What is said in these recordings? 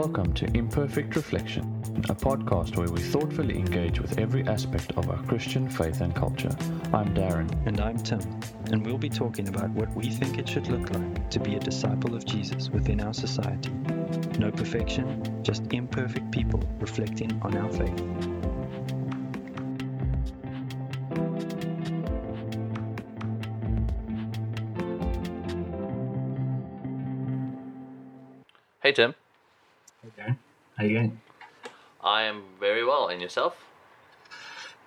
Welcome to Imperfect Reflection, a podcast where we thoughtfully engage with every aspect of our Christian faith and culture. I'm Darren. And I'm Tim, and we'll be talking about what we think it should look like to be a disciple of Jesus within our society. No perfection, just imperfect people reflecting on our faith. How are you going? I am very well. And yourself?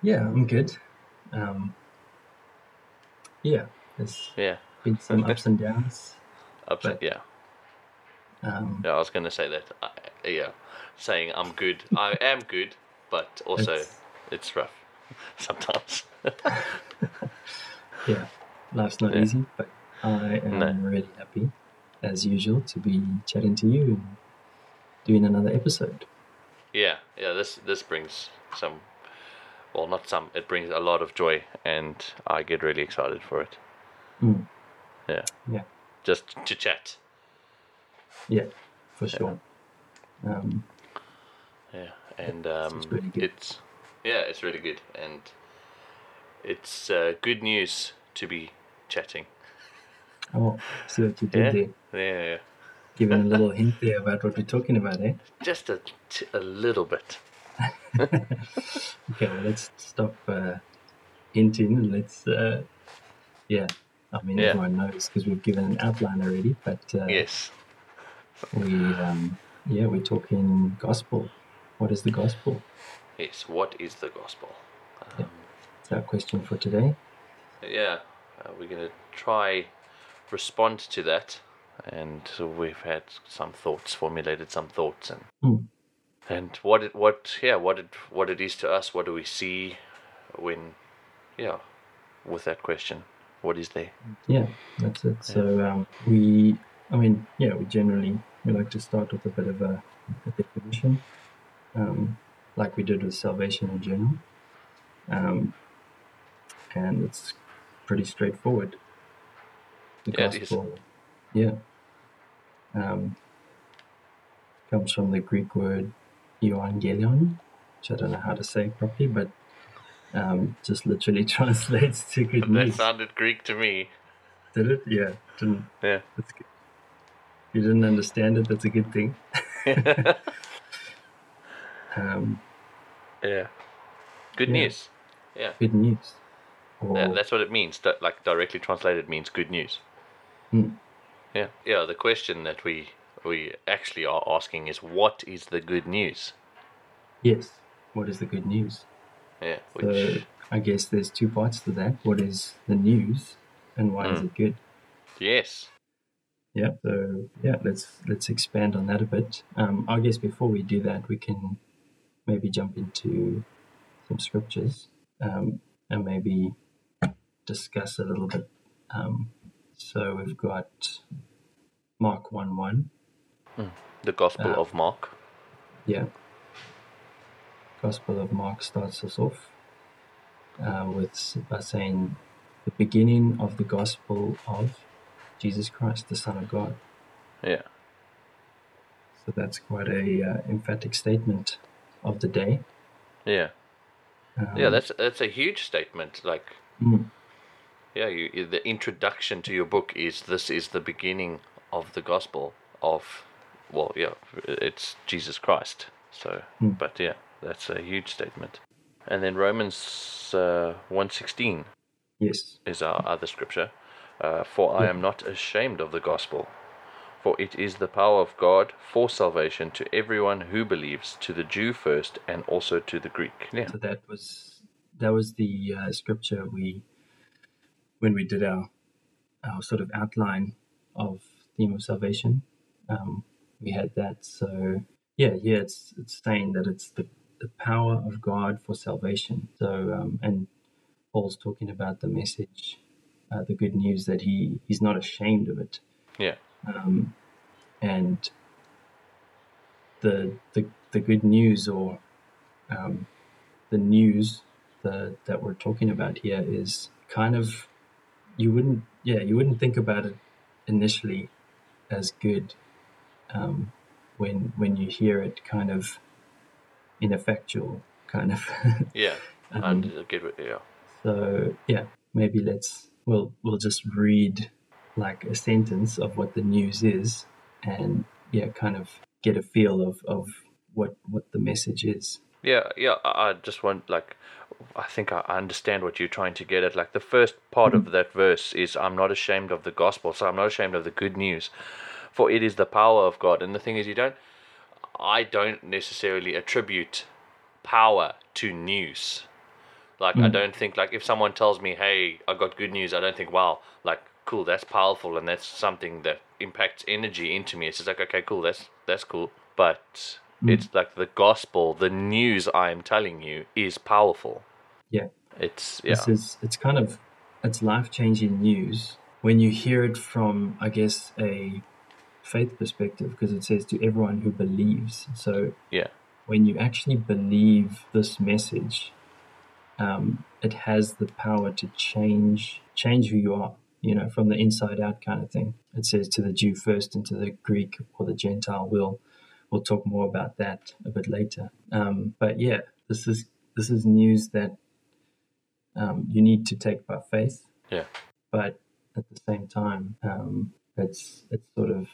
Yeah, I'm good. Um, yeah, there's Yeah. been some ups and downs. Upset. But- Yeah. Um, Yeah, I was going to say that. I, yeah. Saying I'm good. I am good, but also It's- it's rough sometimes. yeah, life's not Yeah. easy, but I am No. really happy, as usual, to be chatting to you and doing another episode. Yeah, yeah. This this brings some, well, not some. It brings a lot of joy, and I get really excited for it. Mm. Yeah, Yeah, just to chat. yeah, for sure. Um, Yeah, and um, it's really it's yeah, it's really good, and it's uh, good news to be chatting. oh, see what you Yeah, there. yeah, yeah. Giving a little hint there about what we're talking about, eh? just a t- a little bit. Okay, well, let's stop uh, hinting and let's, uh, yeah. I mean, Yeah. everyone knows because we've given an outline already, but uh, Yes. we, um, yeah, we're talking gospel. What is the gospel? Yes. What is the gospel? Um, our question for today. yeah, uh, we're gonna try respond to that, and so we've had some thoughts, formulated some thoughts, and Hmm. and what it what yeah what it what it is to us. What do we see when yeah with that question? What is there? Yeah, that's it. So um, we, I mean, yeah, we generally we like to start with a bit of a, a definition, um, like we did with salvation in general, um, and it's pretty straightforward. The Yeah, gospel, yeah, um, comes from the Greek word euangelion, which I don't know how to say properly, but um, just literally translates to good news. That sounded Greek to me. Did it? Yeah, didn't Yeah. that's good. You didn't understand it. That's a good thing. Um, yeah. Good Yeah. news. Yeah. good news. Or, Yeah, that's what it means. That, like directly translated means good news. Hmm. Yeah, yeah. The question that we we actually are asking is, what is the good news? yes. What is the good news? Yeah, So which I guess there's two parts to that. What is the news, and why is Hmm. it good? yes, Yeah. So yeah, let's let's expand on that a bit. Um, I guess before we do that, we can maybe jump into some scriptures um, and maybe discuss a little bit. Um, so we've got Mark one one. the Gospel Uh, of Mark. Yeah. Gospel of Mark starts us off uh, with by saying the beginning of the gospel of Jesus Christ, the Son of God. Yeah, So that's quite a uh, emphatic statement of the day. yeah, Um, yeah. That's that's a huge statement. Like, mm, yeah, you, the introduction to your book is this is the beginning of the Gospel of, well, yeah, it's Jesus Christ. So, Hmm. but yeah, that's a huge statement. And then Romans uh, one sixteen. yes. is our other scripture. Uh, for I am not ashamed of the gospel, for it is the power of God for salvation to everyone who believes, to the Jew first, and also to the Greek. Yeah, So that was that was the uh, scripture we when we did our our sort of outline of theme of salvation. Um, we had that. So yeah, yeah, it's it's saying that it's the the power of God for salvation. So um, and Paul's talking about the message, uh, the good news that he he's not ashamed of it. yeah, um, and the, the the good news or um, the news the, that we're talking about here is kind of you wouldn't yeah you wouldn't think about it initially as good um, when when you hear it kind of ineffectual, kind of. Yeah. Um, and get rid- yeah. So yeah, maybe let's we'll we'll just read like a sentence of what the news is, and yeah, kind of get a feel of of what what the message is. Yeah, yeah. I I just want like, I think I understand what you're trying to get at. Like the first part of mm-hmm. that verse is, "I'm not ashamed of the gospel." So I'm not ashamed of the good news, for it is the power of God. And the thing is, you don't. I don't necessarily attribute power to news. Like I mm-hmm. don't think like if someone tells me, "Hey, I got good news," I don't think, "Wow, like cool, that's powerful and that's something that impacts energy into me." It's just like, "Okay, cool, that's that's cool." But it's like the gospel, the news I am telling you is powerful. Yeah, It's yeah. this is it's kind of it's life changing news when you hear it from I guess a faith perspective because it says to everyone who believes. So yeah. when you actually believe this message, um, it has the power to change change who you are. You know, from the inside out, kind of thing. It says to the Jew first, and to the Greek or the Gentile. We'll we'll talk more about that a bit later. Um, but yeah, this is this is news that um, you need to take by faith. Yeah. But at the same time, um, it's it's sort of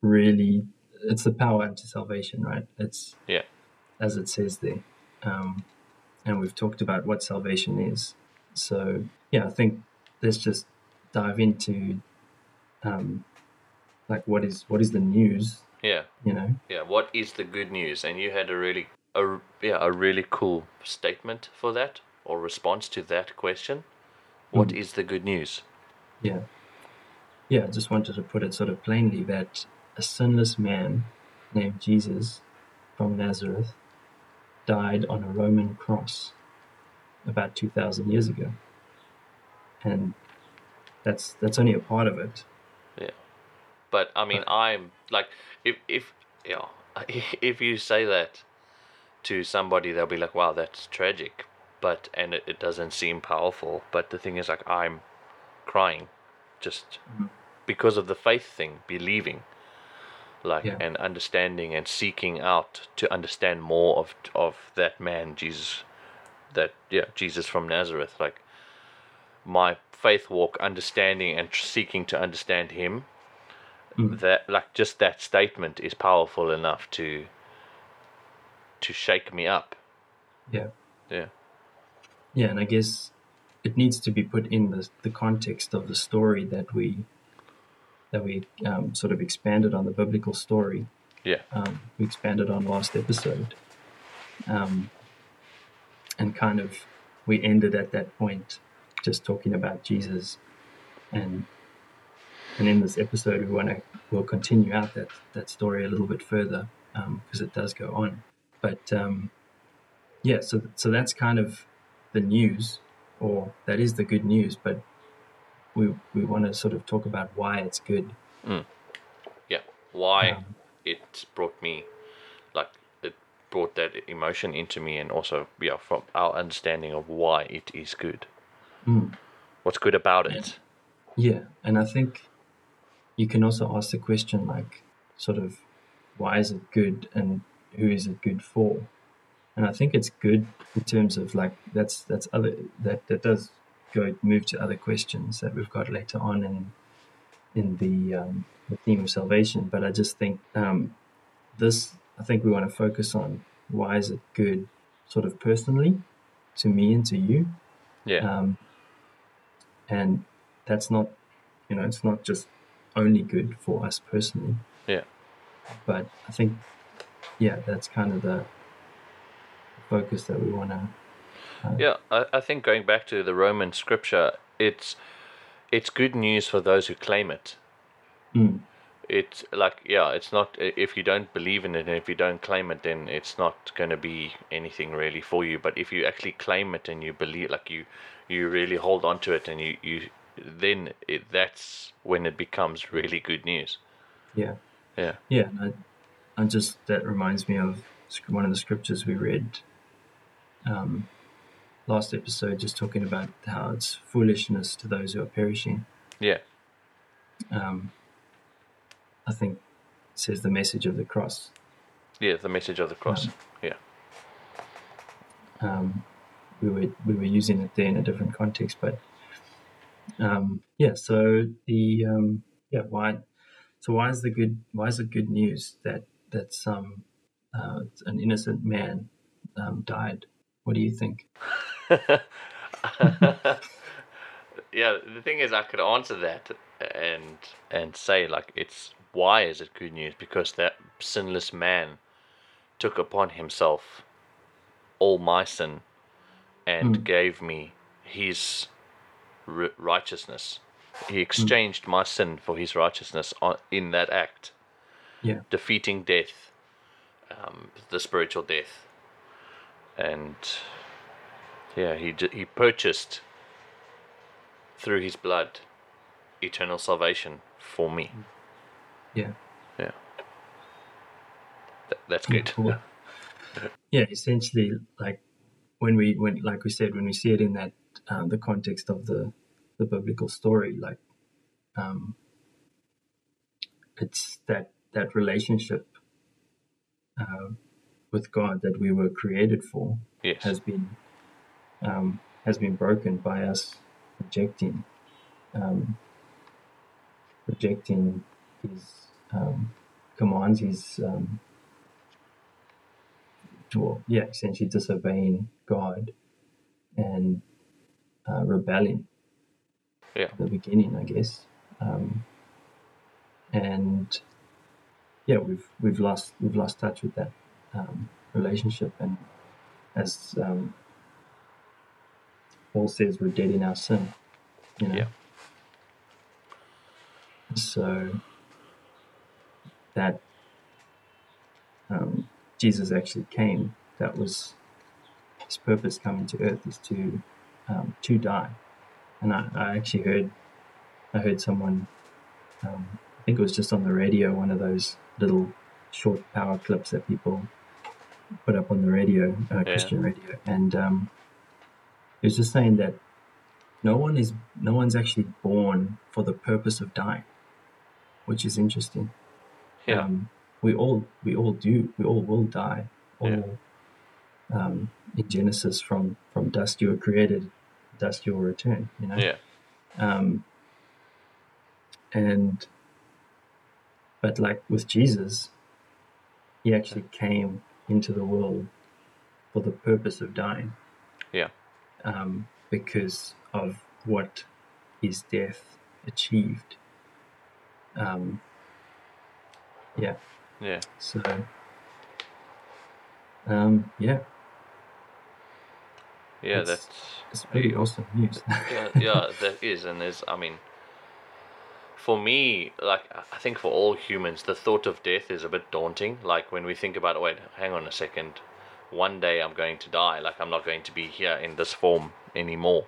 really it's the power unto salvation, right? It's Yeah. as it says there. Um, and we've talked about what salvation is. So, yeah, I think let's just dive into um, like what is what is the news, Yeah. you know? Yeah. What is the good news? And you had a really a yeah, a really cool statement for that or response to that question. What hmm. is the good news? Yeah. Yeah, I just wanted to put it sort of plainly that a sinless man named Jesus from Nazareth died on a Roman cross about 2,000 years ago. And that's that's only a part of it. But I mean, I'm like, if if yeah, if you say that to somebody, they'll be like, "Wow, that's tragic," but and it, it doesn't seem powerful. But the thing is, like, I'm crying just mm-hmm. because of the faith thing, believing, like, Yeah. and understanding and seeking out to understand more of of that man, Jesus, that yeah, Jesus from Nazareth, like my faith walk understanding and seeking to understand him that like just that statement is powerful enough to to shake me up Yeah. yeah Yeah, and I guess it needs to be put in the, the context of the story that we that we um, sort of expanded on the biblical story. yeah um, we expanded on last episode. Um, and kind of we ended at that point just talking about Jesus and and in this episode we want to we'll continue out that that story a little bit further because it does go on. But um, yeah so so that's kind of the news or that is the good news but we we want to sort of talk about why it's good. Yeah. Why Um, it brought me like it brought that emotion into me and also yeah from our understanding of why it is good. Mm. what's good about it. Yeah, and I think you can also ask the question like, sort of, why is it good and who is it good for? And I think it's good in terms of like that's that's other that that does go move to other questions that we've got later on in in the um, the theme of salvation. But I just think um, this I think we want to focus on why is it good, sort of personally, to me and to you yeah um, and that's not you know it's not just only good for us personally yeah but i think yeah that's kind of the focus that we want to Yeah, I, I think going back to the Roman scripture, it's it's good news for those who claim it. mm, It's like yeah, it's not if you don't believe in it and if you don't claim it, then it's not going to be anything really for you. But if you actually claim it and you believe, like you you really hold on to it and you you then it, that's when it becomes really good news. yeah Yeah, yeah and I, I just that reminds me of one of the scriptures we read um, last episode just talking about how it's foolishness to those who are perishing yeah, um, I think says the message of the cross. Yeah, the message of the cross. Yeah. Um, we were we were using it there in a different context, but um, yeah. So the um, yeah why so why is the good why is it good news that that some uh, an innocent man um, died? What do you think? yeah, the thing is, I could answer that and and say like it's why is it good news? Because that sinless man took upon himself all my sin and Mm. gave me his righteousness. He mm. exchanged my sin for his righteousness in that act, Yeah. defeating death, um, the spiritual death, and yeah, he he purchased through his blood eternal salvation for me. Mm. Yeah. Yeah, Th- that's mm, good. Cool. Yeah, essentially, like when we when like we said when we see it in that um, the context of the the biblical story, like um, it's that that relationship uh, with God that we were created for Yes. has been um, has been broken by us rejecting um, rejecting His um, commands, His um, well, yeah, essentially disobeying God and uh, rebelling Yeah. at the beginning, I guess. Um, and yeah, we've we've lost we've lost touch with that um, relationship, and as um, Paul says, we're dead in our sin. You know. Yeah. So that um, Jesus actually came. That was his purpose coming to earth is to um, to die. And I, I actually heard I heard someone um, I think it was just on the radio one of those little short power clips that people put up on the radio uh, Christian radio and um, it was just saying that no one is no one's actually born for the purpose of dying, which is interesting. Yeah. Um, we all we all do we all will die. All Yeah. um, in Genesis, from from dust you were created, dust your return. You know. yeah. Um, and but like with Jesus, he actually came into the world for the purpose of dying. Yeah. Um, because of what his death achieved. Um, yeah. Yeah. So, um, yeah, Yeah. It's- That's it's pretty awesome news. yeah, yeah, that is, and there's, I mean, for me, like, I think for all humans, the thought of death is a bit daunting. Like, when we think about, wait, hang on a second, one day I'm going to die, like, I'm not going to be here in this form anymore.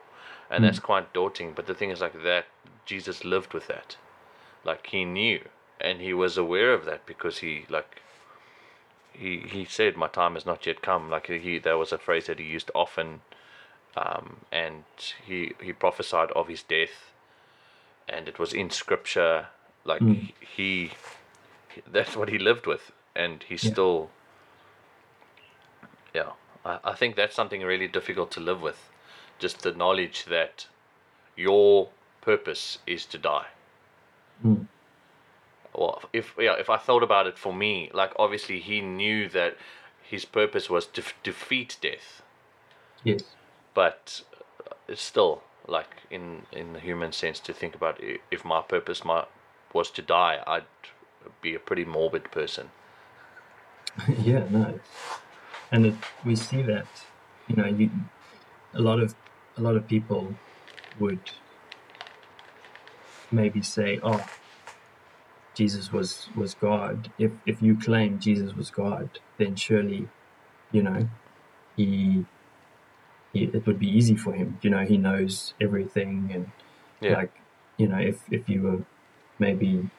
And hmm. that's quite daunting. But the thing is, like, that Jesus lived with that. Like, he knew, and he was aware of that because he, like, he, he said, My time has not yet come. Like, he, that was a phrase that he used often um, and he he prophesied of his death, and it was in scripture. Like he, that's what he lived with, and he Yeah. still, yeah. I, I think that's something really difficult to live with, just the knowledge that your purpose is to die. Mm. Well, if yeah, if I thought about it for me, like obviously he knew that his purpose was to f- defeat death yes. But it's still like in in the human sense to think about if my purpose my was to die i'd be a pretty morbid person yeah, no, and it, we see that you know you a lot of a lot of people would maybe say, "Oh, Jesus was was God." If if you claim Jesus was God, then surely, you know, he, he it would be easy for him. You know, he knows everything, and yeah like you know, if if you were maybe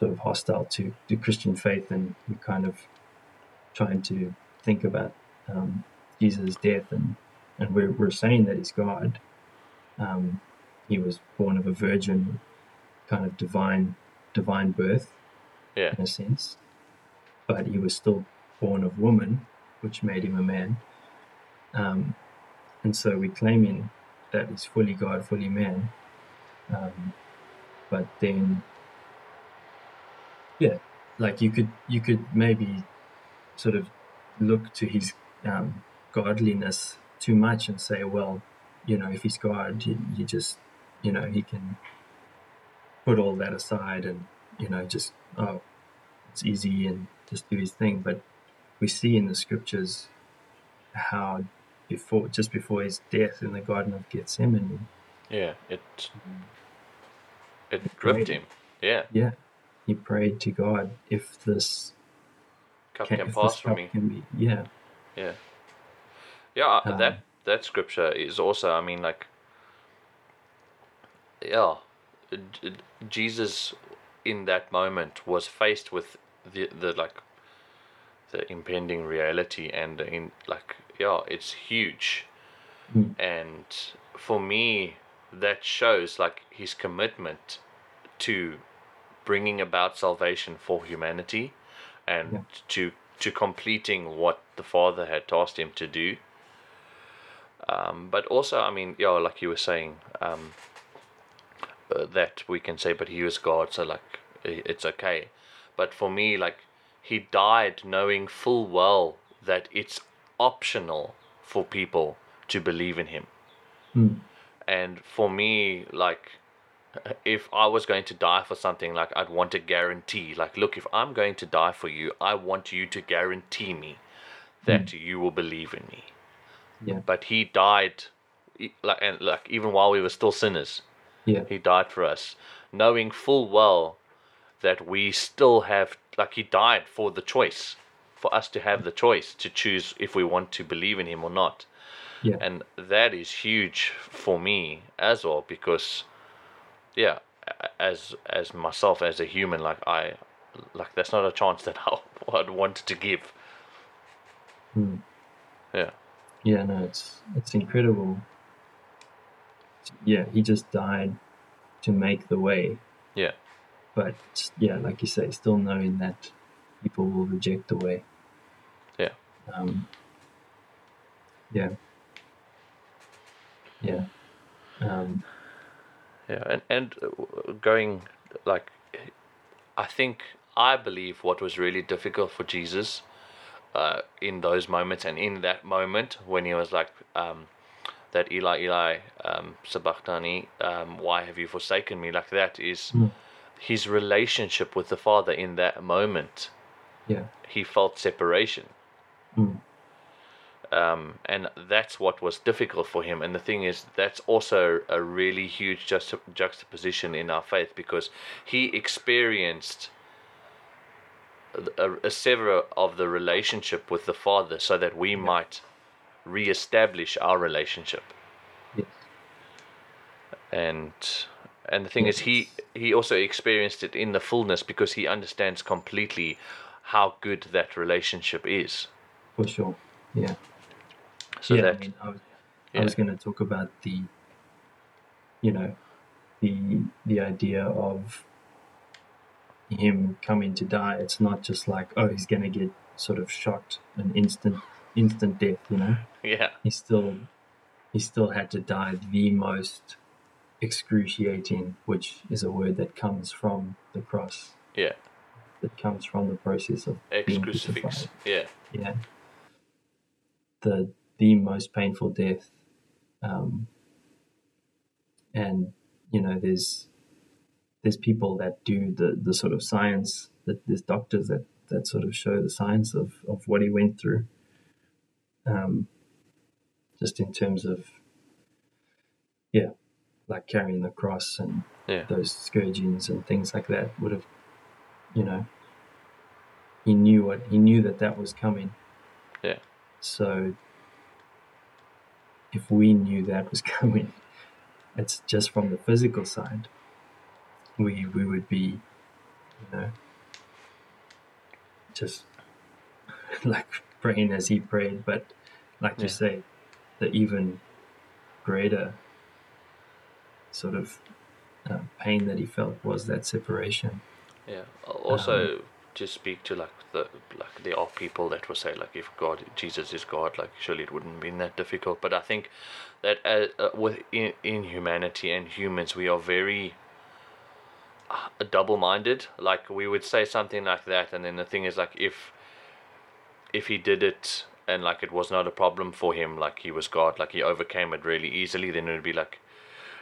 sort of hostile to to Christian faith and you're kind of trying to think about um, Jesus' death and and we're we're saying that he's God. Um, he was born of a virgin, kind of divine divine birth. Yeah. in a sense, but he was still born of woman, which made him a man. Um, and so we're claiming that he's fully God, fully man. Um, but then, yeah, like you could you could maybe sort of look to his um, godliness too much and say, well, you know, if he's God, he, he just, you know, he can put all that aside and, you know, just, oh, it's easy and just do his thing. But we see in the scriptures how before, just before his death in the Garden of Gethsemane, Yeah. It it gripped him. Yeah. yeah, he prayed to God, if this Cup can, can pass from me. can be, yeah, Yeah. Yeah, Um, that that scripture is also, I mean, like, yeah, Jesus in that moment was faced with the the like the impending reality and in like yeah, it's huge, Mm. and for me that shows like his commitment to bringing about salvation for humanity and Yeah. to to completing what the father had tasked him to do um, but also i mean yeah like you were saying um, uh, that we can say but he was god so like it's okay but for me like he died knowing full well that it's optional for people to believe in him. Mm. and for me like if i was going to die for something like i'd want a guarantee. Like look if i'm going to die for you i want you to guarantee me that you will believe in me. Yeah, but he died like and like even while we were still sinners yeah, he died for us knowing full well that we still have like he died for the choice for us to have the choice to choose if we want to believe in him or not yeah, and that is huge for me as well because yeah as as myself as a human like i like that's not a chance that I, i'd want to give Mm. yeah yeah. No, it's it's incredible. Yeah, he just died to make the way. yeah but yeah, like you say, still knowing that people will reject the way. Yeah. Um, yeah. Yeah. Um, Yeah, and and uh, going like, I think I believe what was really difficult for Jesus, uh, in those moments and in that moment when he was like, um, that Eli Eli, um, sabachthani, um, why have you forsaken me? Like that is Mm. his relationship with the Father in that moment. Yeah. He felt separation. Mm. um, and that's what was difficult for him. And the thing is, that's also a really huge juxta- juxtaposition in our faith because he experienced a, a sever of the relationship with the Father, so that we might reestablish our relationship. Yes. And and the thing is, he he also experienced it in the fullness because he understands completely how good that relationship is. For sure. Yeah. So yeah. that I, mean, I was, yeah. I was going to talk about the, you know, the the idea of him coming to die. It's not just like oh he's going to get sort of shot an instant instant death. You know. yeah, he still he still had to die the most excruciating, which is a word that comes from the cross, yeah. That comes from the process of being Ex-crucifix. Yeah, Yeah, the the most painful death, um, and you know there's there's people that do the the sort of science that there's doctors that that sort of show the science of of what he went through. Um, just in terms of yeah, like carrying the cross and yeah, those scourgings and things like that would have, you know, he knew what he knew that that was coming. Yeah. So if we knew that was coming, it's just from the physical side. We we would be, you know, just like praying as he prayed, but like Yeah. you say, the even greater sort of uh, pain that he felt was that separation. Yeah. Also, to speak to like the like there are people that will say like if God Jesus is God, like surely it wouldn't have been that difficult. But I think that uh, uh, with in, in humanity and humans, we are very uh, double-minded. Like we would say something like that, and then the thing is like if if he did it and like it was not a problem for him, like he was God, like he overcame it really easily, then it would be like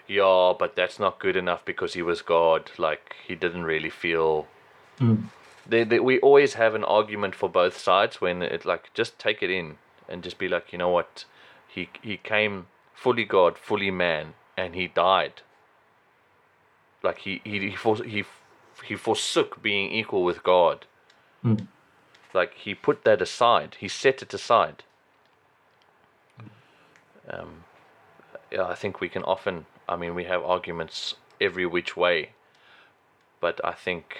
yeah, but that's not good enough because he was God. Like he didn't really feel. They, they, we always have an argument for both sides when it like just take it in and just be like, you know what, he he came fully God, fully man, and he died. Like he he he, for, he he forsook being equal with God. Like he put that aside. He set it aside. Um, yeah, I think we can often. I mean, we have arguments every which way, but I think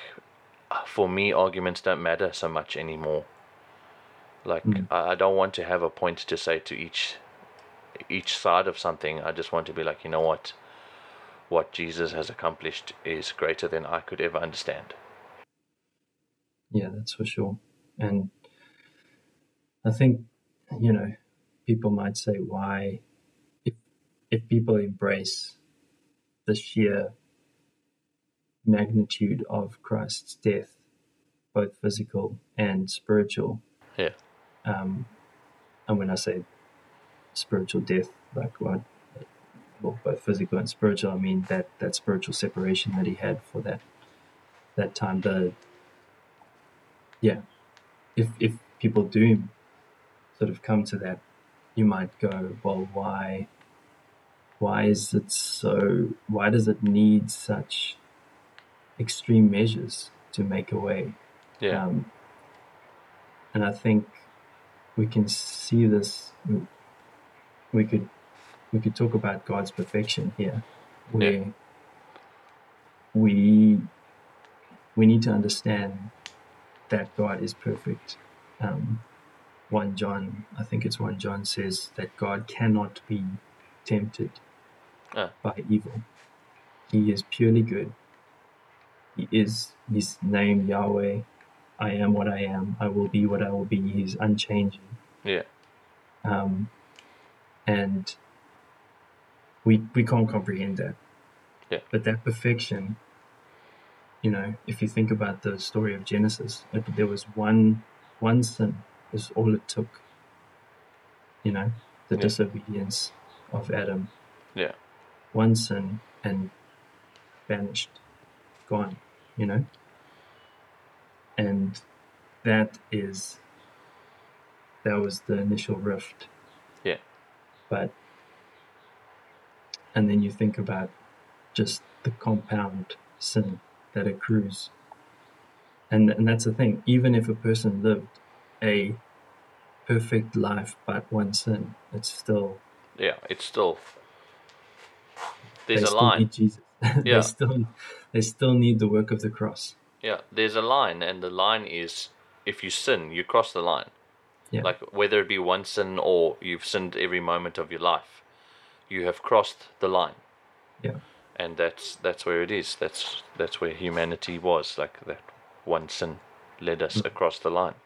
uh, for me, arguments don't matter so much anymore. Like I, I don't want to have a point to say to each each side of something. I just want to be like, you know what, what Jesus has accomplished is greater than I could ever understand. Yeah, that's for sure. And I think, you know, people might say, why, if, if people embrace the sheer magnitude of Christ's death, both physical and spiritual, Yeah, um, and when I say spiritual death, like what, well, both physical and spiritual, I mean that that spiritual separation that he had for that that time. The yeah, if if people do sort of come to that, you might go, well, why? Why is it so? Why does it need such extreme measures to make a way? yeah, Um, and I think we can see this. We could we could talk about God's perfection here, where we we need to understand that God is perfect. Um, one John, I think it's one John says that God cannot be tempted Ah. by evil. He is purely good. He is His name Yahweh. I am what I am. I will be what I will be. He's unchanging. yeah, Um, and we we can't comprehend that. Yeah. But that perfection, you know, if you think about the story of Genesis, it, there was one one sin is all it took. You know, the Yeah. disobedience of Adam. yeah, One sin and vanished, gone. You know, and that is that was the initial rift yeah, but and then you think about just the compound sin that accrues and and that's the thing even if a person lived a perfect life but one sin it's still yeah. It's still there's they a still line. need jesus Yeah. they still they still need the work of the cross Yeah, there's a line, and the line is if you sin, you cross the line. yeah Like whether it be one sin or you've sinned every moment of your life, you have crossed the line, yeah and that's that's where it is. That's that's where humanity was. Like that one sin led us mm. across the line.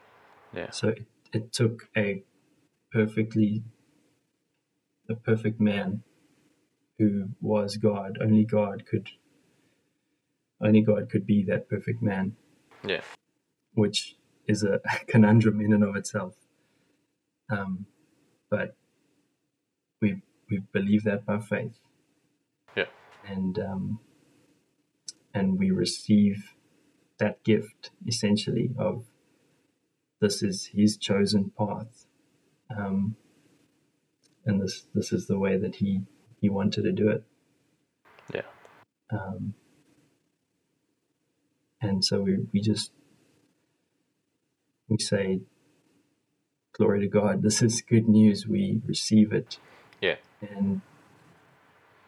Yeah, so it, it took a perfectly a perfect man who was god. Only god could only god could be that perfect man. Yeah, which is a conundrum in and of itself. Um, but we we believe that by faith, yeah, and um, and we receive that gift essentially of this is His chosen path, um, and this this is the way that He He wanted to do it. yeah, Um, and so we, we just we say glory to god this is good news. We receive it yeah, and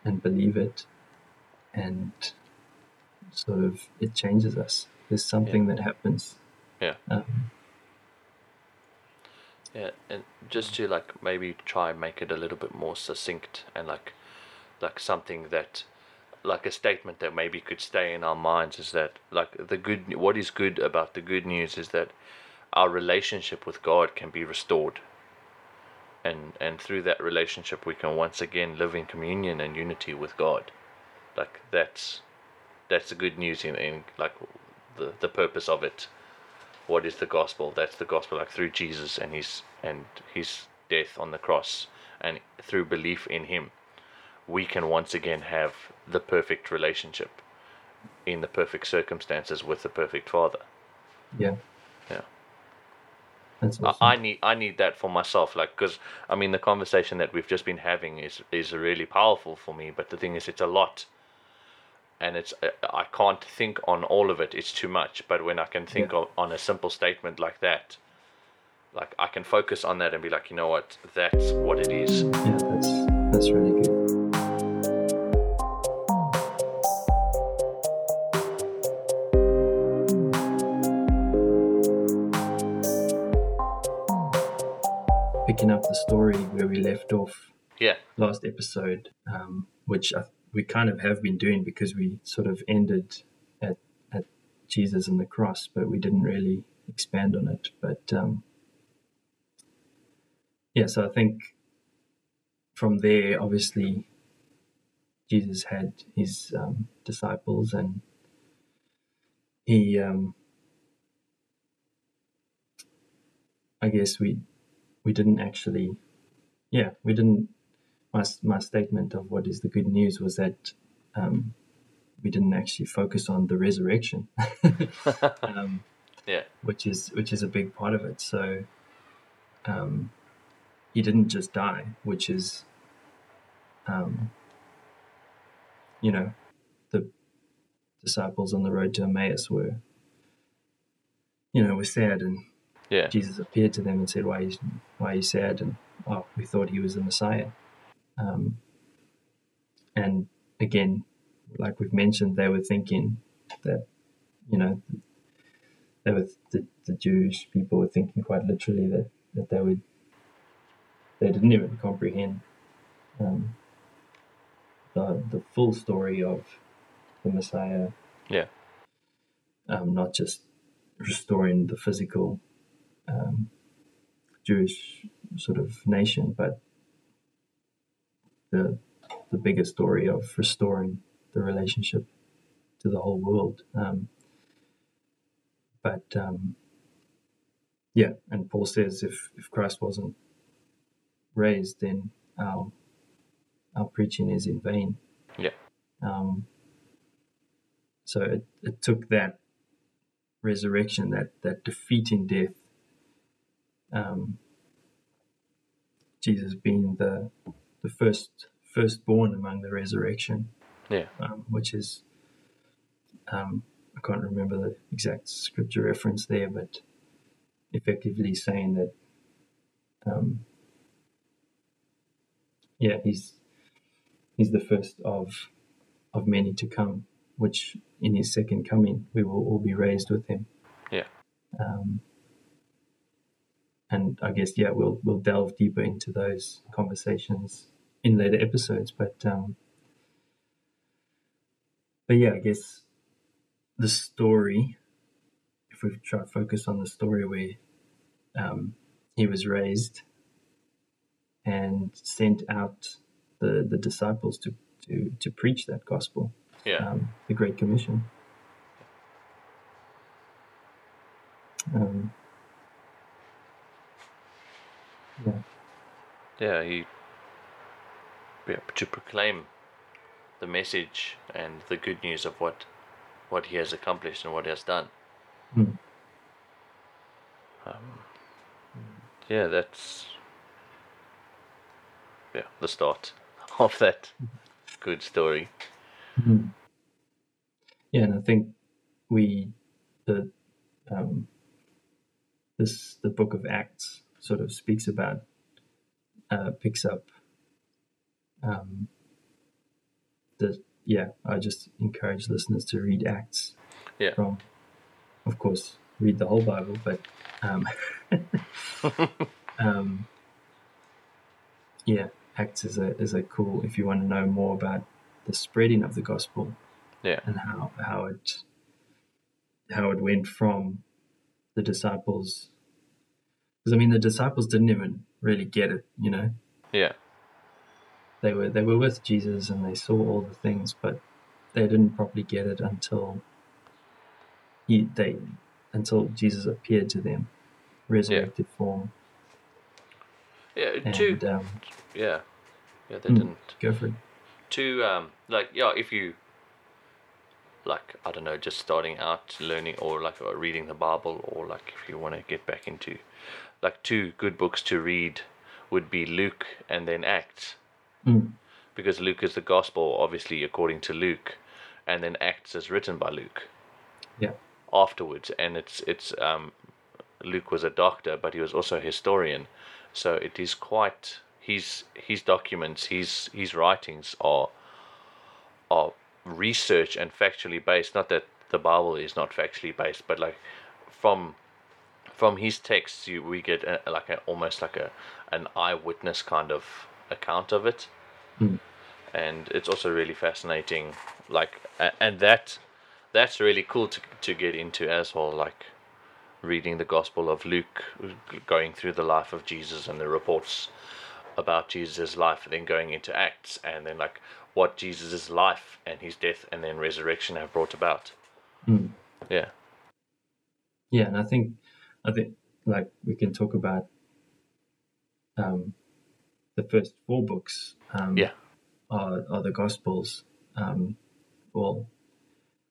and believe it. And sort of it changes us. There's something that happens. Yeah. um, Yeah, and just to like maybe try and make it a little bit more succinct and like like something that like a statement that maybe could stay in our minds is that like the good what is good about the good news is that our relationship with God can be restored. And and through that relationship we can once again live in communion and unity with God. Like that's that's the good news in, in like the the purpose of it. What is the gospel? That's the gospel like through Jesus and his and his death on the cross and through belief in him we can once again have the perfect relationship in the perfect circumstances with the perfect father Yeah. Yeah. That's I- awesome. I need I need that for myself, like because I mean the conversation that we've just been having is is really powerful for me. But the thing is, it's a lot, and it's I can't think on all of it. It's too much. But when I can think Yeah. of, on a simple statement like that, like I can focus on that and be like, you know what, that's what it is. yeah, that's that's really good. Left off Yeah, last episode, um, which I, we kind of have been doing because we sort of ended at, at Jesus and the cross, but we didn't really expand on it. But um, yeah, so I think from there, obviously, Jesus had his um, disciples and he, um, I guess we we didn't actually, yeah, we didn't my, my statement of what is the good news was that um, we didn't actually focus on the resurrection, um, yeah, which is which is a big part of it. So um, he didn't just die, which is, um, you know, the disciples on the road to Emmaus were, you know, were sad and yeah, Jesus appeared to them and said, "Why, are you, why are you sad?" And oh, we thought he was the Messiah. Um, and again, like we've mentioned, they were thinking that, you know, they were the, the Jewish people were thinking quite literally that that they would they didn't even comprehend um, the the full story of the Messiah yeah, um, not just restoring the physical um, Jewish sort of nation, but the the bigger story of restoring the relationship to the whole world. Um, but um, yeah, and Paul says if if Christ wasn't raised, then our our preaching is in vain. yeah, Um, so it, it took that resurrection, that that defeating death, um, Jesus being the the first firstborn among the resurrection, yeah, um, which is um, I can't remember the exact scripture reference there, but effectively saying that um, yeah, he's he's the first of of many to come, which in his second coming we will all be raised with him. yeah, Um, and I guess yeah, we'll we'll delve deeper into those conversations in later episodes. But um, but yeah, I guess the story. If we try to focus on the story where um, he was raised and sent out the the disciples to to to preach that gospel, yeah, um, the Great Commission. Um, yeah, yeah. He yeah, to proclaim the message and the good news of what what he has accomplished and what he has done. Hmm. Um, yeah, that's yeah the start of that good story. Mhm. yeah, and I think we the um, this the book of Acts sort of speaks about uh, picks up um, the yeah. I just encourage listeners to read Acts Yeah, from, of course, read the whole Bible, but um, um, yeah, Acts is a is a cool. If you want to know more about the spreading of the gospel Yeah. and how how it how it went from the disciples because I mean the disciples didn't even really get it, you know. Yeah. They were they were with Jesus and they saw all the things, but they didn't properly get it until he they until Jesus appeared to them, resurrected form, Yeah. and Two. um, Yeah. Yeah. They Mm. didn't. go for it. to um like yeah if you like i don't know just starting out learning or like or reading the bible or like if you want to get back into like two good books to read would be luke and then acts Mm. because luke is the gospel obviously according to luke and then acts is written by luke Yeah. afterwards and it's it's um luke was a doctor but he was also a historian so it is quite his his documents his his writings are are research and factually based not that the bible is not factually based but like from from his texts you we get a, like a, almost like a an eyewitness kind of account of it Mm. and it's also really fascinating like a- and that that's really cool to to get into as well like reading the gospel of luke going through the life of jesus and the reports about jesus' life and then going into acts and then like what jesus' life and his death and then resurrection have brought about Mm. yeah Yeah, and I think I think like we can talk about um, the first four books. Um, Yeah. are are the Gospels. Um, well,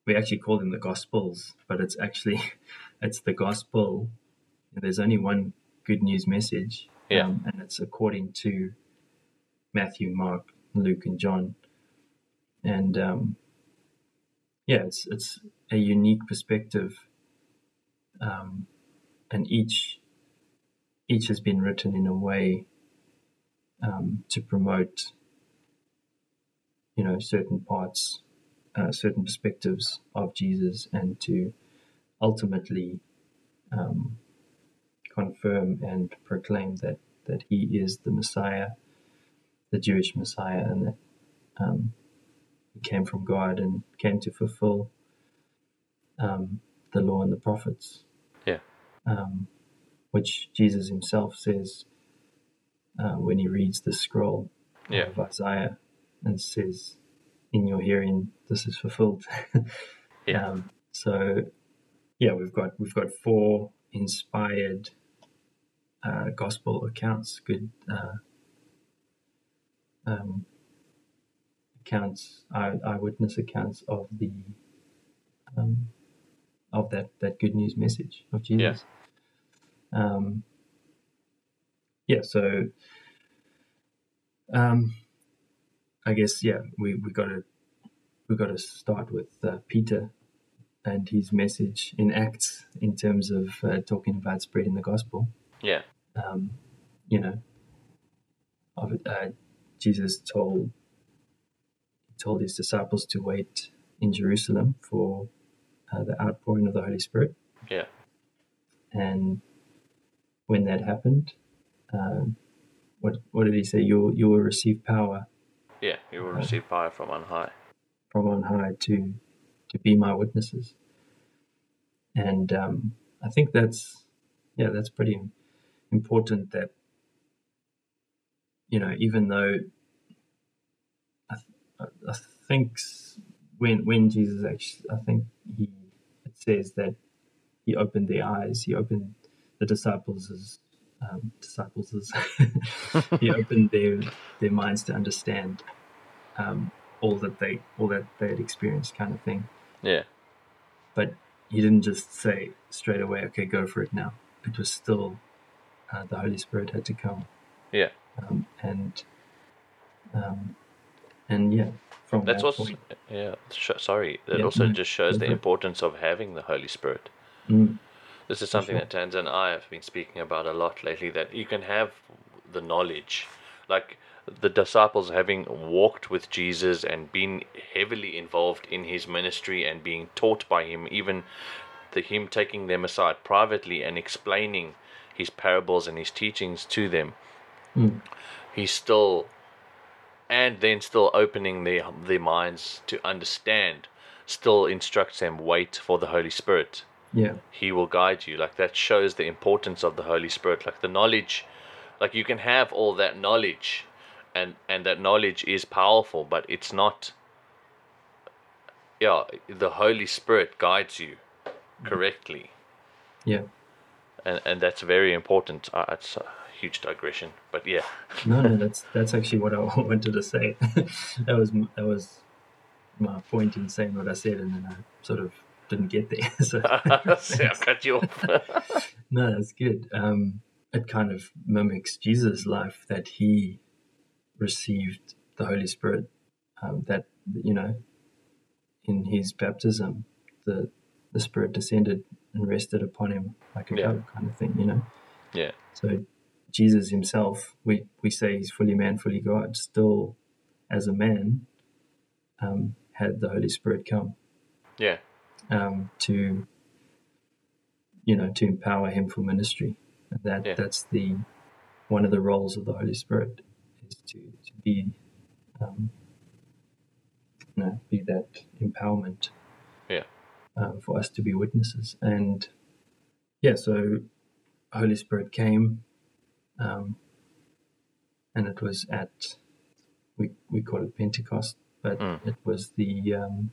we actually call them the Gospels, but it's actually it's the Gospel. There's only one good news message, Yeah. um, and it's according to Matthew, Mark, Luke, and John. And um, yeah, it's it's a unique perspective um, and each each has been written in a way um, to promote you know certain parts uh, certain perspectives of Jesus and to ultimately um, confirm and proclaim that that he is the Messiah the Jewish Messiah and that um, he came from God and came to fulfill um, the law and the prophets um, which Jesus himself says uh, when he reads the scroll Yeah. of Isaiah and says, "In your hearing, this is fulfilled." Yeah. Um, so, yeah, we've got we've got four inspired uh, gospel accounts, good uh, um, accounts, eye, eyewitness accounts of the um, of that that good news message of Jesus. Um, yeah, so um, I guess yeah, we we got to we got to start with uh, Peter and his message in Acts in terms of uh, talking about spreading the gospel. yeah Um, you know, of uh, Jesus told told his disciples to wait in Jerusalem for uh, the outpouring of the Holy Spirit. yeah and when that happened, um, what what did he say? You you will receive power yeah you will receive power from on high from on high to to be my witnesses. And um, I think that's yeah, that's pretty important. That you know, even though I, th- I think when when Jesus actually, I think he says that he opened their eyes. He opened the disciples' um, disciples' he opened their their minds to understand um, all that they all that they had experienced, kind of thing. yeah But he didn't just say straight away, "Okay, go for it now." It was still uh, the Holy Spirit had to come, yeah um, and um, and yeah, from That's that also point, yeah. Sh- sorry, it Yeah, also no, just shows the importance of having the Holy Spirit. Mm, This is something sure. that Tanza and I have been speaking about a lot lately. That you can have the knowledge, like the disciples having walked with Jesus and been heavily involved in his ministry and being taught by him, even the him taking them aside privately and explaining his parables and his teachings to them. mm, He still and then still opening their their minds to understand still instructs them wait for the holy spirit. Yeah. he will guide you. Like that shows the importance of the holy spirit. Like the knowledge like you can have all that knowledge and and that knowledge is powerful but it's not yeah the holy spirit guides you correctly. Yeah. and and that's very important uh, huge digression but yeah No, no, that's that's actually what I wanted to say. that was that was my point in saying what I said, and then I sort of didn't get there. so See, I cut you off no, that's good. Um, it kind of mimics Jesus' life that he received the Holy Spirit. Um, that you know, in his baptism, the the Spirit descended and rested upon him like a Yeah. dove, kind of thing. You know. yeah So Jesus himself, we, we say he's fully man, fully God, still as a man, um, had the Holy Spirit come yeah um, to, you know, to empower him for ministry. And that Yeah. that's the one of the roles of the Holy Spirit is to, to be, um, you know, be that empowerment yeah um, for us to be witnesses. And yeah, so Holy Spirit came, um, and it was at we we call it Pentecost, but Mm. it was the um,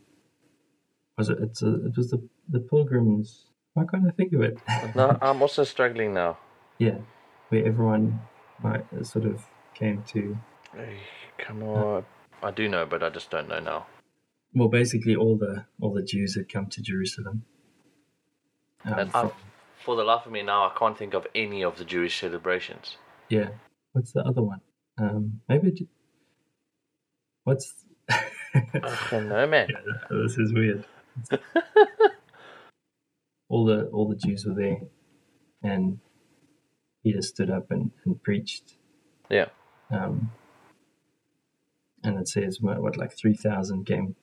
was it? It's a, it was the the pilgrims. Why can't I think of it? no i'm also struggling now yeah, where everyone might, uh, sort of came to. Hey, come on i do know but i just don't know now Well, basically, all the all the Jews had come to Jerusalem. Um, and from- for the life of me now i can't think of any of the jewish celebrations Yeah. What's the other one? Um, maybe. it- What's? oh no man Yeah, this is weird. all the all the Jews were there, and Peter stood up and, and preached. yeah Um, and it says what, what like three thousand came.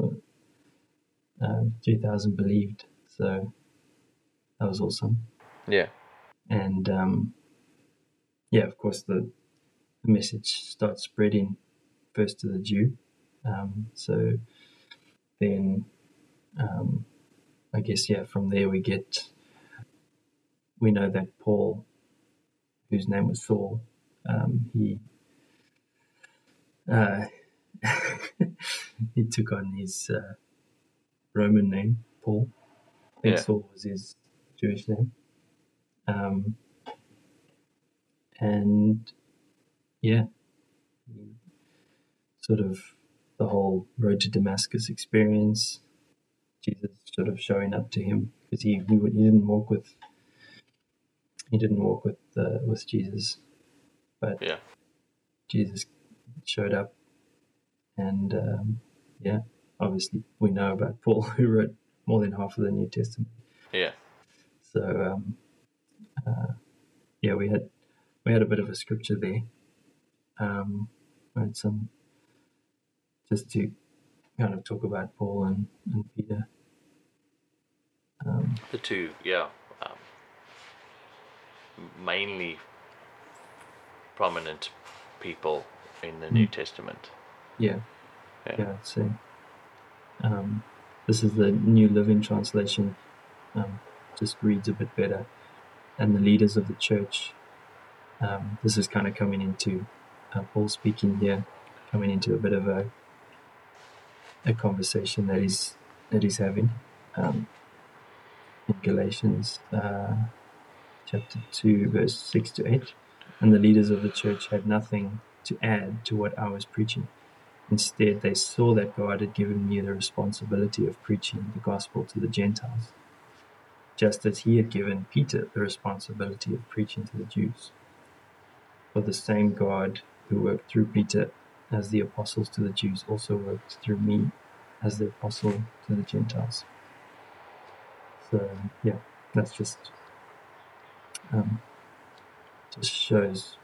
Uh, three thousand believed, so that was awesome. yeah and um, yeah, of course, the, the message starts spreading first to the Jew. Um, so then, um, I guess, yeah, from there we get, we know that Paul, whose name was Saul, um, he uh, he took on his uh, Roman name, Paul. I think Yeah. Saul was his Jewish name. Um, and yeah, sort of the whole road to Damascus experience, Jesus sort of showing up to him because he, he he didn't walk with he didn't walk with uh, with Jesus, but yeah Jesus showed up, and um, yeah, obviously we know about Paul who wrote more than half of the New Testament. So um, uh, yeah, we had we had a bit of a scripture there. Um, we had some just to kind of talk about Paul and, and Peter. Um, the two yeah um, mainly prominent people in the new testament yeah, yeah yeah. So um, this is the New Living Translation. Um, just reads a bit better, and the leaders of the church. Um, this is kind of coming into uh, Paul speaking here, coming into a bit of a a conversation that he's that he's having um, in Galatians uh, chapter two, verse six to eight. And the leaders of the church had nothing to add to what I was preaching. Instead, they saw that God had given me the responsibility of preaching the gospel to the Gentiles, just as He had given Peter the responsibility of preaching to the Jews. For the same God who worked through Peter as the apostles to the Jews also worked through me as the apostle to the Gentiles. So, yeah, that's just um, just shows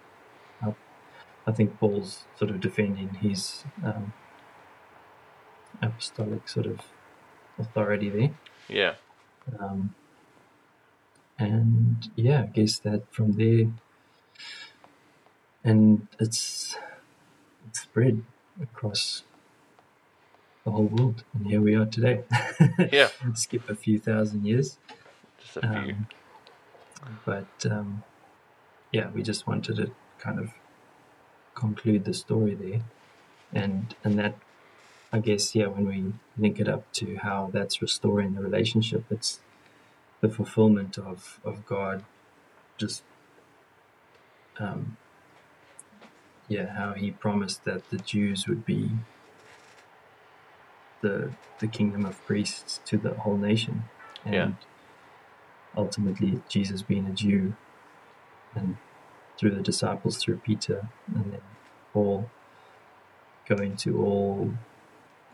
how I think Paul's sort of defending his um, apostolic sort of authority there. yeah Um, and yeah, I guess that from there, and it's it spread across the whole world, and here we are today. Yeah. Skip a few thousand years, Just a few. um, but um, yeah, we just wanted to kind of conclude the story there, and and that I guess yeah, when we link it up to how that's restoring the relationship, it's the fulfillment of of God, just um, yeah, how He promised that the Jews would be the the kingdom of priests to the whole nation, and Yeah. ultimately Jesus being a Jew, and through the disciples, through Peter, and then Paul going to all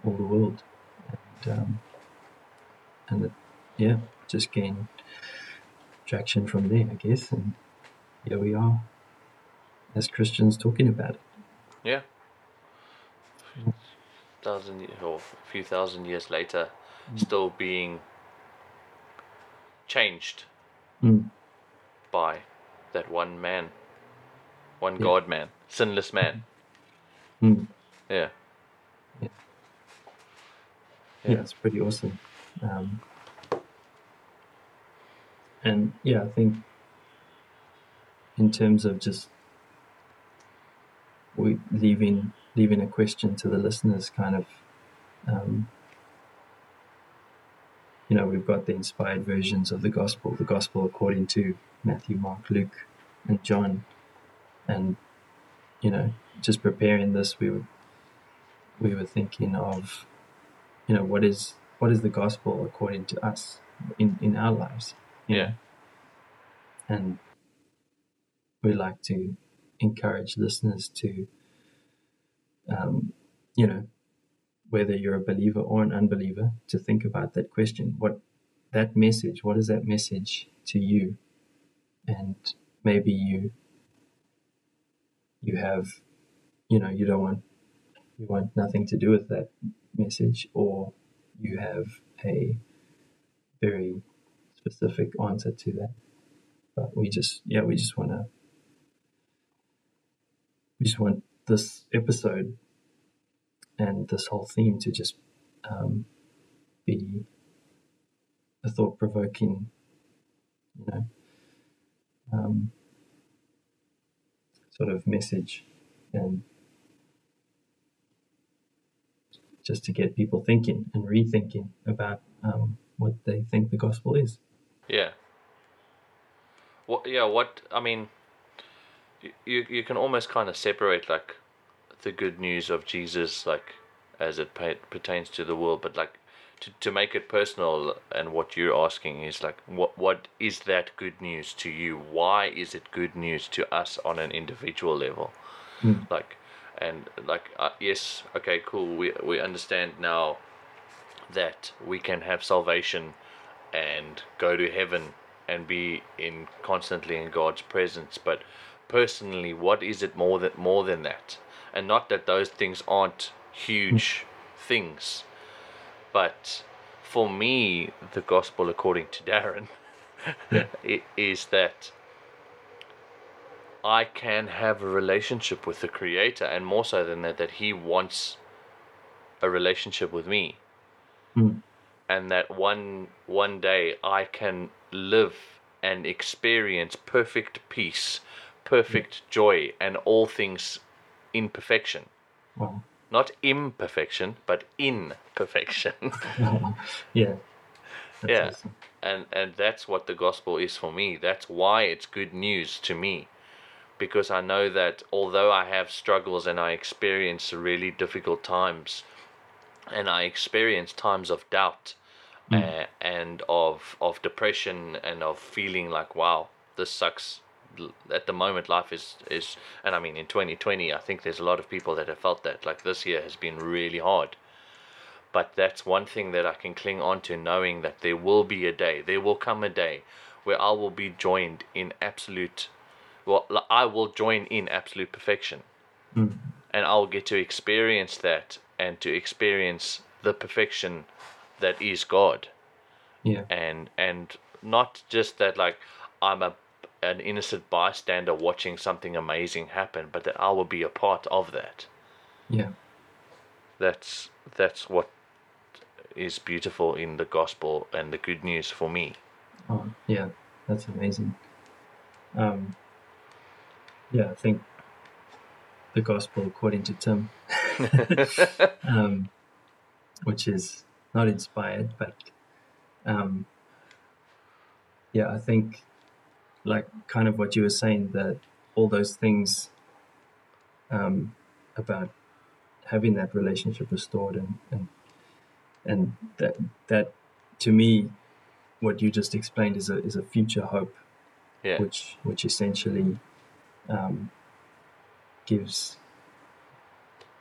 all the world, and um, and it, yeah, just gain traction from there, I guess, and here we are as Christians talking about it. Yeah. Thousand ye- or a few thousand years later, still being changed Mm. by that one man, one Yeah. God man, sinless man. Mm. Yeah. Yeah. Yeah. yeah, it's pretty awesome. Um, and yeah, I think in terms of just we leaving leaving a question to the listeners, kind of, um, you know, we've got the inspired versions of the gospel, the gospel according to Matthew, Mark, Luke, and John, and you know, just preparing this, we were we were thinking of you know what is what is the gospel according to us in in our lives Yeah. and we like to encourage listeners to um, you know whether you're a believer or an unbeliever to think about that question what that message what is that message to you and maybe you you have you know you don't want you want nothing to do with that message or you have a very specific answer to that but we just yeah we just want to we just want this episode and this whole theme to just um, be a thought-provoking you know um, sort of message and just to get people thinking and rethinking about um, what they think the gospel is. Yeah. What? Yeah. What? I mean, you you, you can almost kind of separate like the good news of Jesus, like as it pertains to the world, but like to to make it personal. And what you're asking is like, what what is that good news to you? Why is it good news to us on an individual level? Mm. Like, and like, uh, yes, okay, cool. We we understand now that we can have salvation and go to heaven and be in constantly in God's presence. But personally, what is it more than more than that? And not that those things aren't huge things, but for me, the gospel according to Darren is that I can have a relationship with the Creator, and more so than that, that He wants a relationship with me Mm. And that one one day I can live and experience perfect peace, perfect joy, and all things in perfection. Wow. Not imperfection, but in perfection. yeah. That's Yeah. awesome. and and that's what the gospel is for me. That's why it's good news to me. Because I know that although I have struggles and I experience really difficult times, and I experience times of doubt uh, and of of depression and of feeling like wow this sucks. At the moment life is is and I mean in 2020 I think there's a lot of people that have felt that like this year has been really hard. But that's one thing that I can cling on to knowing that there will be a day there will come a day where I will be joined in absolute well I will join in absolute perfection. Mm. and I'll get to experience that and to experience the perfection that is God Yeah. and and not just that like I'm a an innocent bystander watching something amazing happen but that I will be a part of that Yeah. That's that's what is beautiful in the gospel and the good news for me. Oh, yeah, that's amazing. Um, yeah, I think the gospel according to Tim, um, which is not inspired, but um, yeah, I think like kind of what you were saying that all those things um, about having that relationship restored and, and and that that to me what you just explained is a is a future hope Yeah. which which essentially um, gives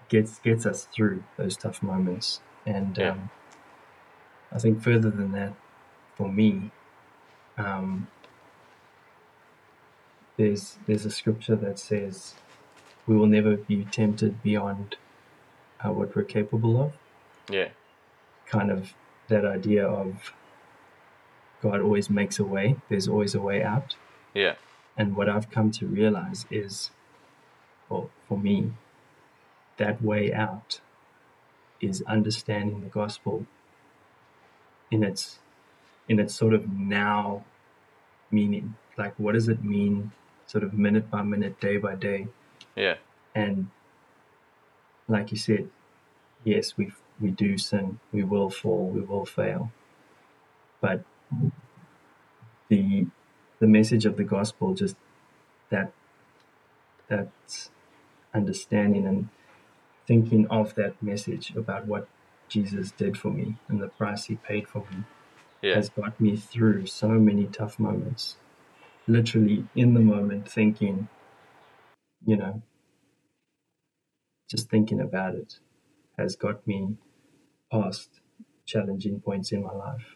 gets gets us through those tough moments and Yeah. um, I think further than that for me um, there's there's a scripture that says we will never be tempted beyond uh, what we're capable of Yeah. kind of that idea of God always makes a way, there's always a way out. Yeah. And what I've come to realize is, well, for me, that way out is understanding the gospel in its in its sort of now meaning. Like what does it mean sort of minute by minute, day by day? Yeah. And like you said, yes, we we do sin, we will fall, we will fail. But the the message of the gospel just that that understanding and thinking of that message about what Jesus did for me and the price he paid for me Yeah. has got me through so many tough moments. Literally in the moment thinking, you know, just thinking about it has got me past challenging points in my life.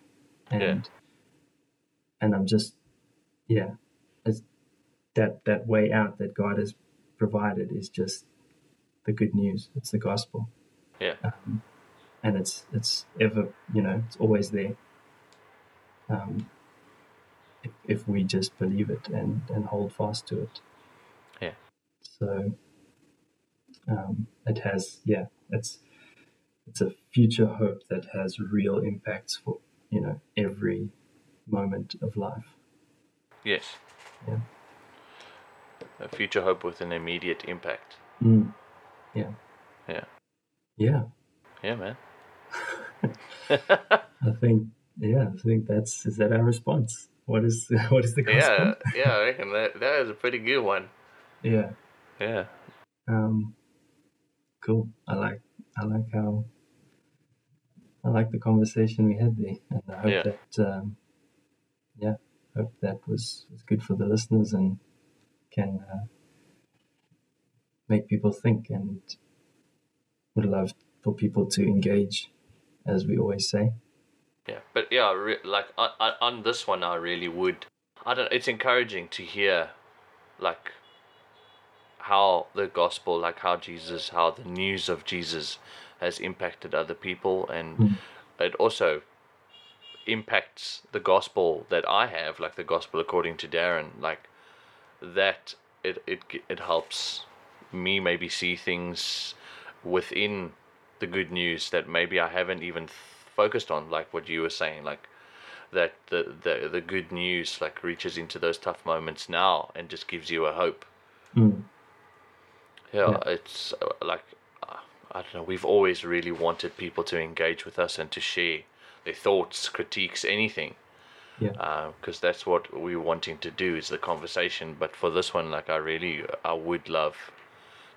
And Yeah. and I'm just yeah, it's that that way out that God has provided is just the good news. It's the gospel. Yeah. Um, and it's it's ever you know it's always there. Um, if, if we just believe it and and hold fast to it. Yeah. So um, it has yeah it's it's a future hope that has real impacts for you know every moment of life. Yes. Yeah. A future hope with an immediate impact. Mm. Yeah. Yeah. Yeah. Yeah, man. I think yeah, I think that's is that our response. What is what is the gospel? Yeah. Yeah. I reckon that that is a pretty good one. Yeah. Yeah. Um cool. I like I like how I like the conversation we had there. And I hope Yeah. that um yeah, hope that was, was good for the listeners and can uh, make people think and would love for people to engage as we always say. Yeah, but yeah, re- like on, on on this one, I really would. I don't. It's encouraging to hear, like, how the gospel, like how Jesus, how the news of Jesus has impacted other people, and Mm. it also impacts the gospel that I have, like the gospel according to Darren, like that. It it it helps me maybe see things within the good news that maybe I haven't even focused on, like what you were saying, like that the, the the good news like reaches into those tough moments now and just gives you a hope. Mm. Yeah, Yeah. it's uh, like uh, I don't know. We've always really wanted people to engage with us and to share their thoughts, critiques, anything, Yeah. because that's what we're wanting to do is the conversation. But for this one, like I really, I would love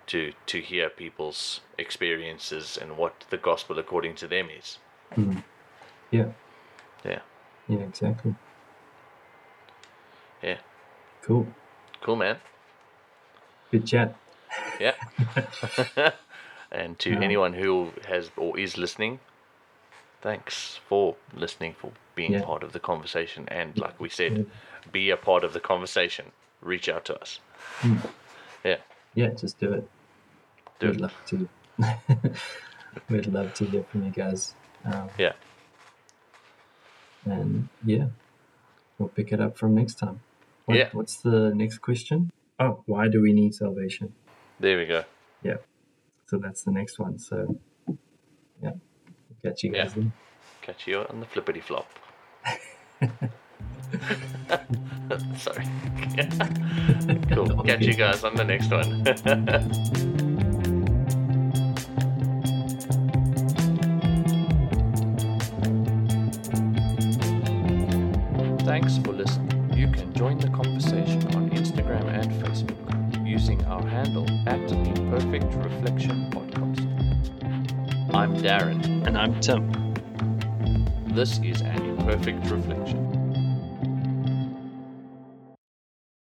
to to hear people's experiences and what the gospel according to them is. Mm. Yeah. Yeah, Yeah, exactly. yeah, Cool. cool, man. Good chat. Yeah. and to Yeah. anyone who has or is listening, thanks for listening, for being Yeah. part of the conversation. And like we said, be a part of the conversation. Reach out to us. Yeah. Yeah, just do it. Do We'd it. love to. We'd love to hear from you guys. Um, Yeah. and yeah, we'll pick it up from next time. What, Yeah. What's the next question? Oh, why do we need salvation? There we go. Yeah. so that's the next one. So yeah, catch you guys Yeah. then. Catch you on the flippity flop. Sorry. cool. Catch you guys on the next one. I'm Tim. This is an imperfect reflection.